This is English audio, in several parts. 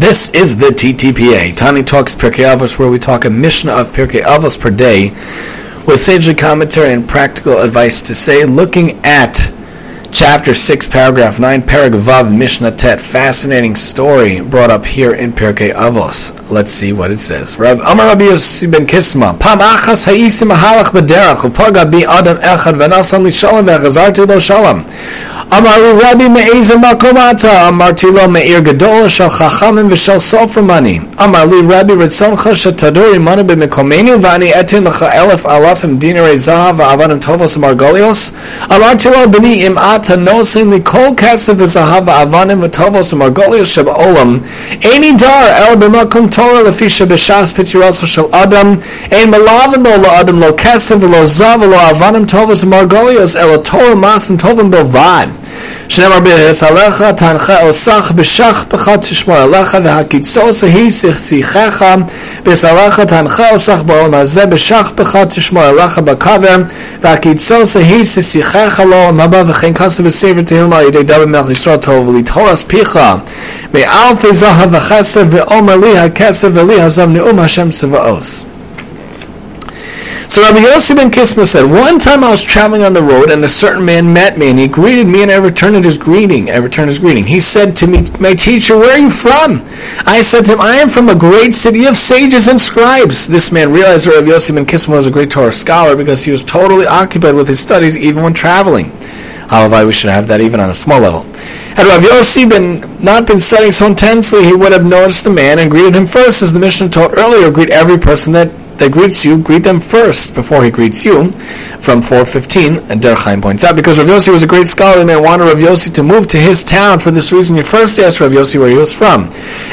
This is the TTPA, Tani Talks Pirkei Avos, where we talk a Mishnah of Pirkei Avos per day, with sagely commentary and practical advice to say, looking at chapter 6, paragraph 9, Parag Vav Mishnah Tet. Fascinating story brought up here in Pirkei Avos. Let's see what it says. Amar Rabbi Yossi ben Kisma, Pam achas ha'isi mahalach b'derach, upaga bi adam echad li shalom lo shalom. Amaru Rabbi Me'ezer Makomata, Amarti lo Me'ir Gadola Shal Chachamim V'Shal Sofer Money. Amar li Rabbi Ritzoncha Shatadori Manu B'Mekomenu V'ani Etin L'cha Elef Alafim Dinarei Zahav V'Avanim Tovos Margolios. Amarti lo B'ni Im Ata Nosin Li Kol Kesef V'Zahav V'Avanim V'Tovos Margolios Sheb Olam. Eini Dar El B'Makom Torah L'Fisha B'Shas Pitiroso Shel Adam. Ein Malavim Lo Adam Lo Kesef Lo Zav Lo Avanim Tovos Margolios El Torah Mas and Tovim Bilvad. שנאמר בהסלך תנחה אוסך בשך פחד תשמור עליך והקיצוץ היא שיחך בהסלך תנחה אוסך בעולם הזה בשך פחד תשמור עליך בקבר והקיצוץ היא שיחך לעולם הבא וכן כסף בספר תהילים על ידי דוד מלך ישראל טוב ולתהורס פיך מאלפי זהב וכסף ואומר לי הכסף ולי הזב נאום השם צבאוס so Rabbi Yossi ben Kisma said, One time I was traveling on the road and a certain man met me and he greeted me and I returned his greeting. I returned his greeting. He said to me, My teacher, where are you from? I said to him, I am from a great city of sages and scribes. This man realized that Rabbi Yossi ben Kisma was a great Torah scholar because he was totally occupied with his studies even when traveling. However, we should have that even on a small level. Had Rabbi Yossi been not been studying so intensely, he would have noticed the man and greeted him first, as the Mishnah taught earlier. Greet every person that that greets you, greet them first before he greets you, from 415, and Derech Chaim points out, because Rav Yossi was a great scholar, the man wanted Rav Yossi to move to his town. For this reason, you first asked Rav Yossi where he was from.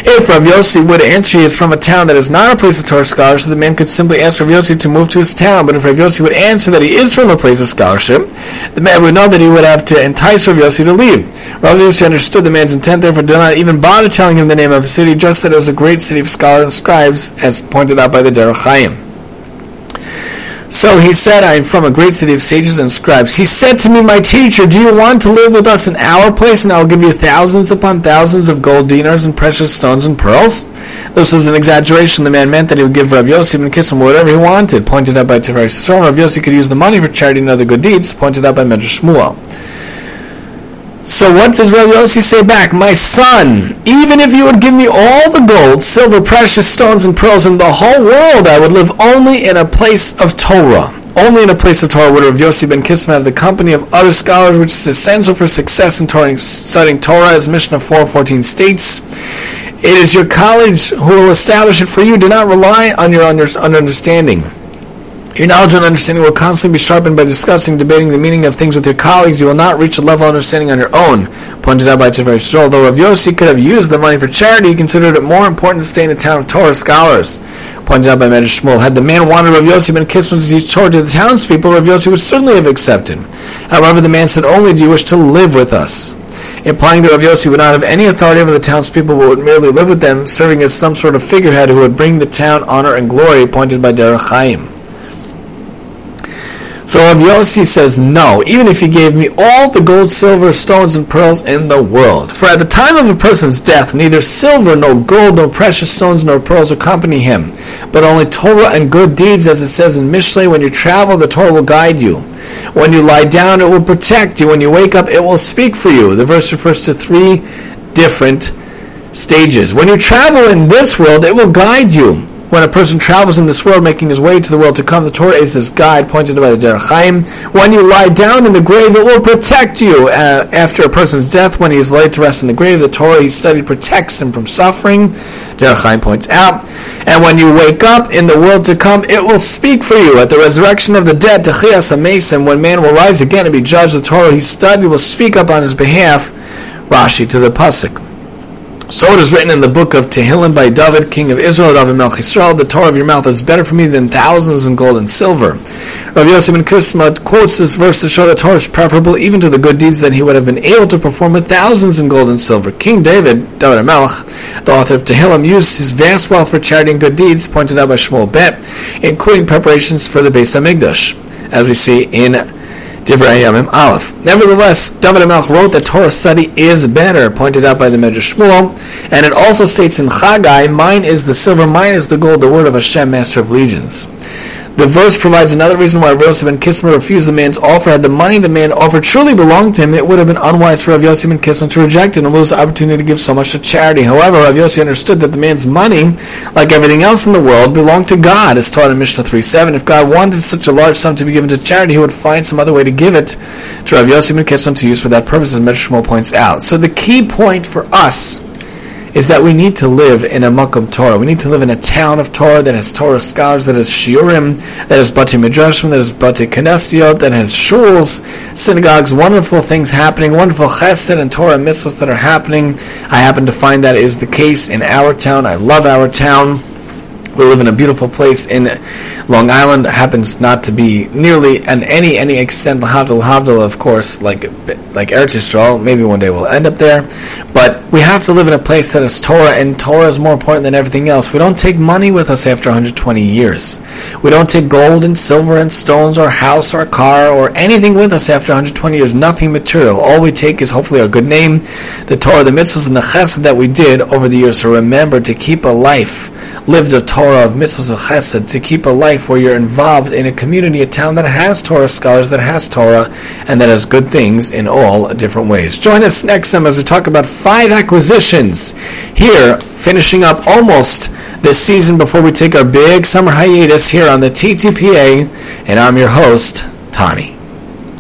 If Rav Yossi would answer he is from a town that is not a place of Torah scholarship, the man could simply ask Rav Yossi to move to his town. But if Rav Yossi would answer that he is from a place of scholarship, the man would know that he would have to entice Rav Yossi to leave. Rav Yossi understood the man's intent, therefore did not even bother telling him the name of the city, just that it was a great city of scholars and scribes, as pointed out by the Derech Chaim. So he said, I am from a great city of sages and scribes. He said to me, My teacher, do you want to live with us in our place, and I will give you thousands upon thousands of gold dinars and precious stones and pearls? This was an exaggeration. The man meant that he would give Rav Yossi ben Kisma whatever he wanted, pointed out by Tiferes Yisrael. Rav Yossi could use the money for charity and other good deeds, pointed out by Medrash Shmuel. So what does Rav Yossi say back? My son, even if you would give me all the gold, silver, precious stones, and pearls in the whole world, I would live only in a place of Torah. Only in a place of Torah would Rav Yossi ben Kisma have the company of other scholars, which is essential for success in studying Torah, as Mishnah 4.14 states. It is your college who will establish it for you. Do not rely on your understanding. Your knowledge and understanding will constantly be sharpened by discussing, debating the meaning of things with your colleagues. You will not reach a level of understanding on your own. Pointed out by Tiferes Yisrael. though Rav Yossi could have used the money for charity, he considered it more important to stay in the town of Torah scholars. Pointed out by Medrash Shmuel. Had the man wanted Rav Yossi ben Kisma to teach Torah to the townspeople, Rav Yossi would certainly have accepted. However, the man said, only do you wish to live with us implying that Rav Yossi would not have any authority over the townspeople but would merely live with them, serving as some sort of figurehead who would bring the town honor and glory, pointed by Derech Chaim. So Rav Yossi says, no, even if he gave me all the gold, silver, stones, and pearls in the world. For at the time of a person's death, neither silver, nor gold, nor precious stones, nor pearls accompany him, but only Torah and good deeds, as it says in Mishlei, when you travel, the Torah will guide you. When you lie down, it will protect you. When you wake up, it will speak for you. The verse refers to three different stages. When you travel in this world, it will guide you when a person travels in this world, making his way to the world to come, the Torah is this guide pointed by the Derech. When you lie down in the grave, it will protect you. Uh, after a person's death, when he is laid to rest in the grave, the Torah he studied protects him from suffering. Derech points out. And when you wake up in the world to come, it will speak for you. At the resurrection of the dead, Techias Hameisim, when man will rise again and be judged, the Torah he studied will speak up on his behalf. Rashi to the Pasuk. So it is written in the book of Tehillim by David, king of Israel, David Melech Yisrael, the Torah of your mouth is better for me than thousands in gold and silver. Rav Yosef ben Kisma quotes this verse to show that Torah is preferable even to the good deeds that he would have been able to perform with thousands in gold and silver. King David, David Melech, the author of Tehillim, used his vast wealth for charity and good deeds, pointed out by Shmuel Bet, including preparations for the Beis Hamikdash, as we see in. Nevertheless, David HaMelech wrote that Torah study is better, pointed out by the Medrash Shmuel, and it also states in Chagai, mine is the silver, mine is the gold, the word of Hashem, master of legions. The verse provides another reason why Rav Yosef ben Kisma refused the man's offer. Had the money the man offered truly belonged to him, it would have been unwise for Rav Yosef ben Kisma to reject it and lose the opportunity to give so much to charity. However, Rav Yosef understood that the man's money, like everything else in the world, belonged to God, as taught in Mishnah 3.7. If God wanted such a large sum to be given to charity, he would find some other way to give it to Rav Yosef ben Kisma to use for that purpose, as Medrash points out. So the key point for us is that we need to live in a Makom Torah. We need to live in a town of Torah that has Torah scholars, that has Shiurim, that has Batei Midrashim, that has Batei Knesiot, that has shuls, synagogues, wonderful things happening, wonderful chesed and Torah mitzvahs that are happening. I happen to find that is the case in our town. I love our town. We live in a beautiful place in Long Island. Happens not to be nearly an any any extent Havdil Havdil, of course, like like Eretz Yisrael. Maybe one day we'll end up there, but we have to live in a place that is Torah, and Torah is more important than everything else. We don't take money with us after 120 years. We don't take gold and silver and stones or house or car or anything with us after 120 years. Nothing material. All we take is hopefully our good name, the Torah, the mitzvahs, and the chesed that we did over the years. So remember to keep a life lived a Of mitzvahs of chesed, to keep a life where you're involved in a community, a town that has Torah scholars, that has Torah, and that has good things in all different ways. Join us next time as we talk about five acquisitions here, finishing up almost this season before we take our big summer hiatus here on the TTPA, and I'm your host, Tani.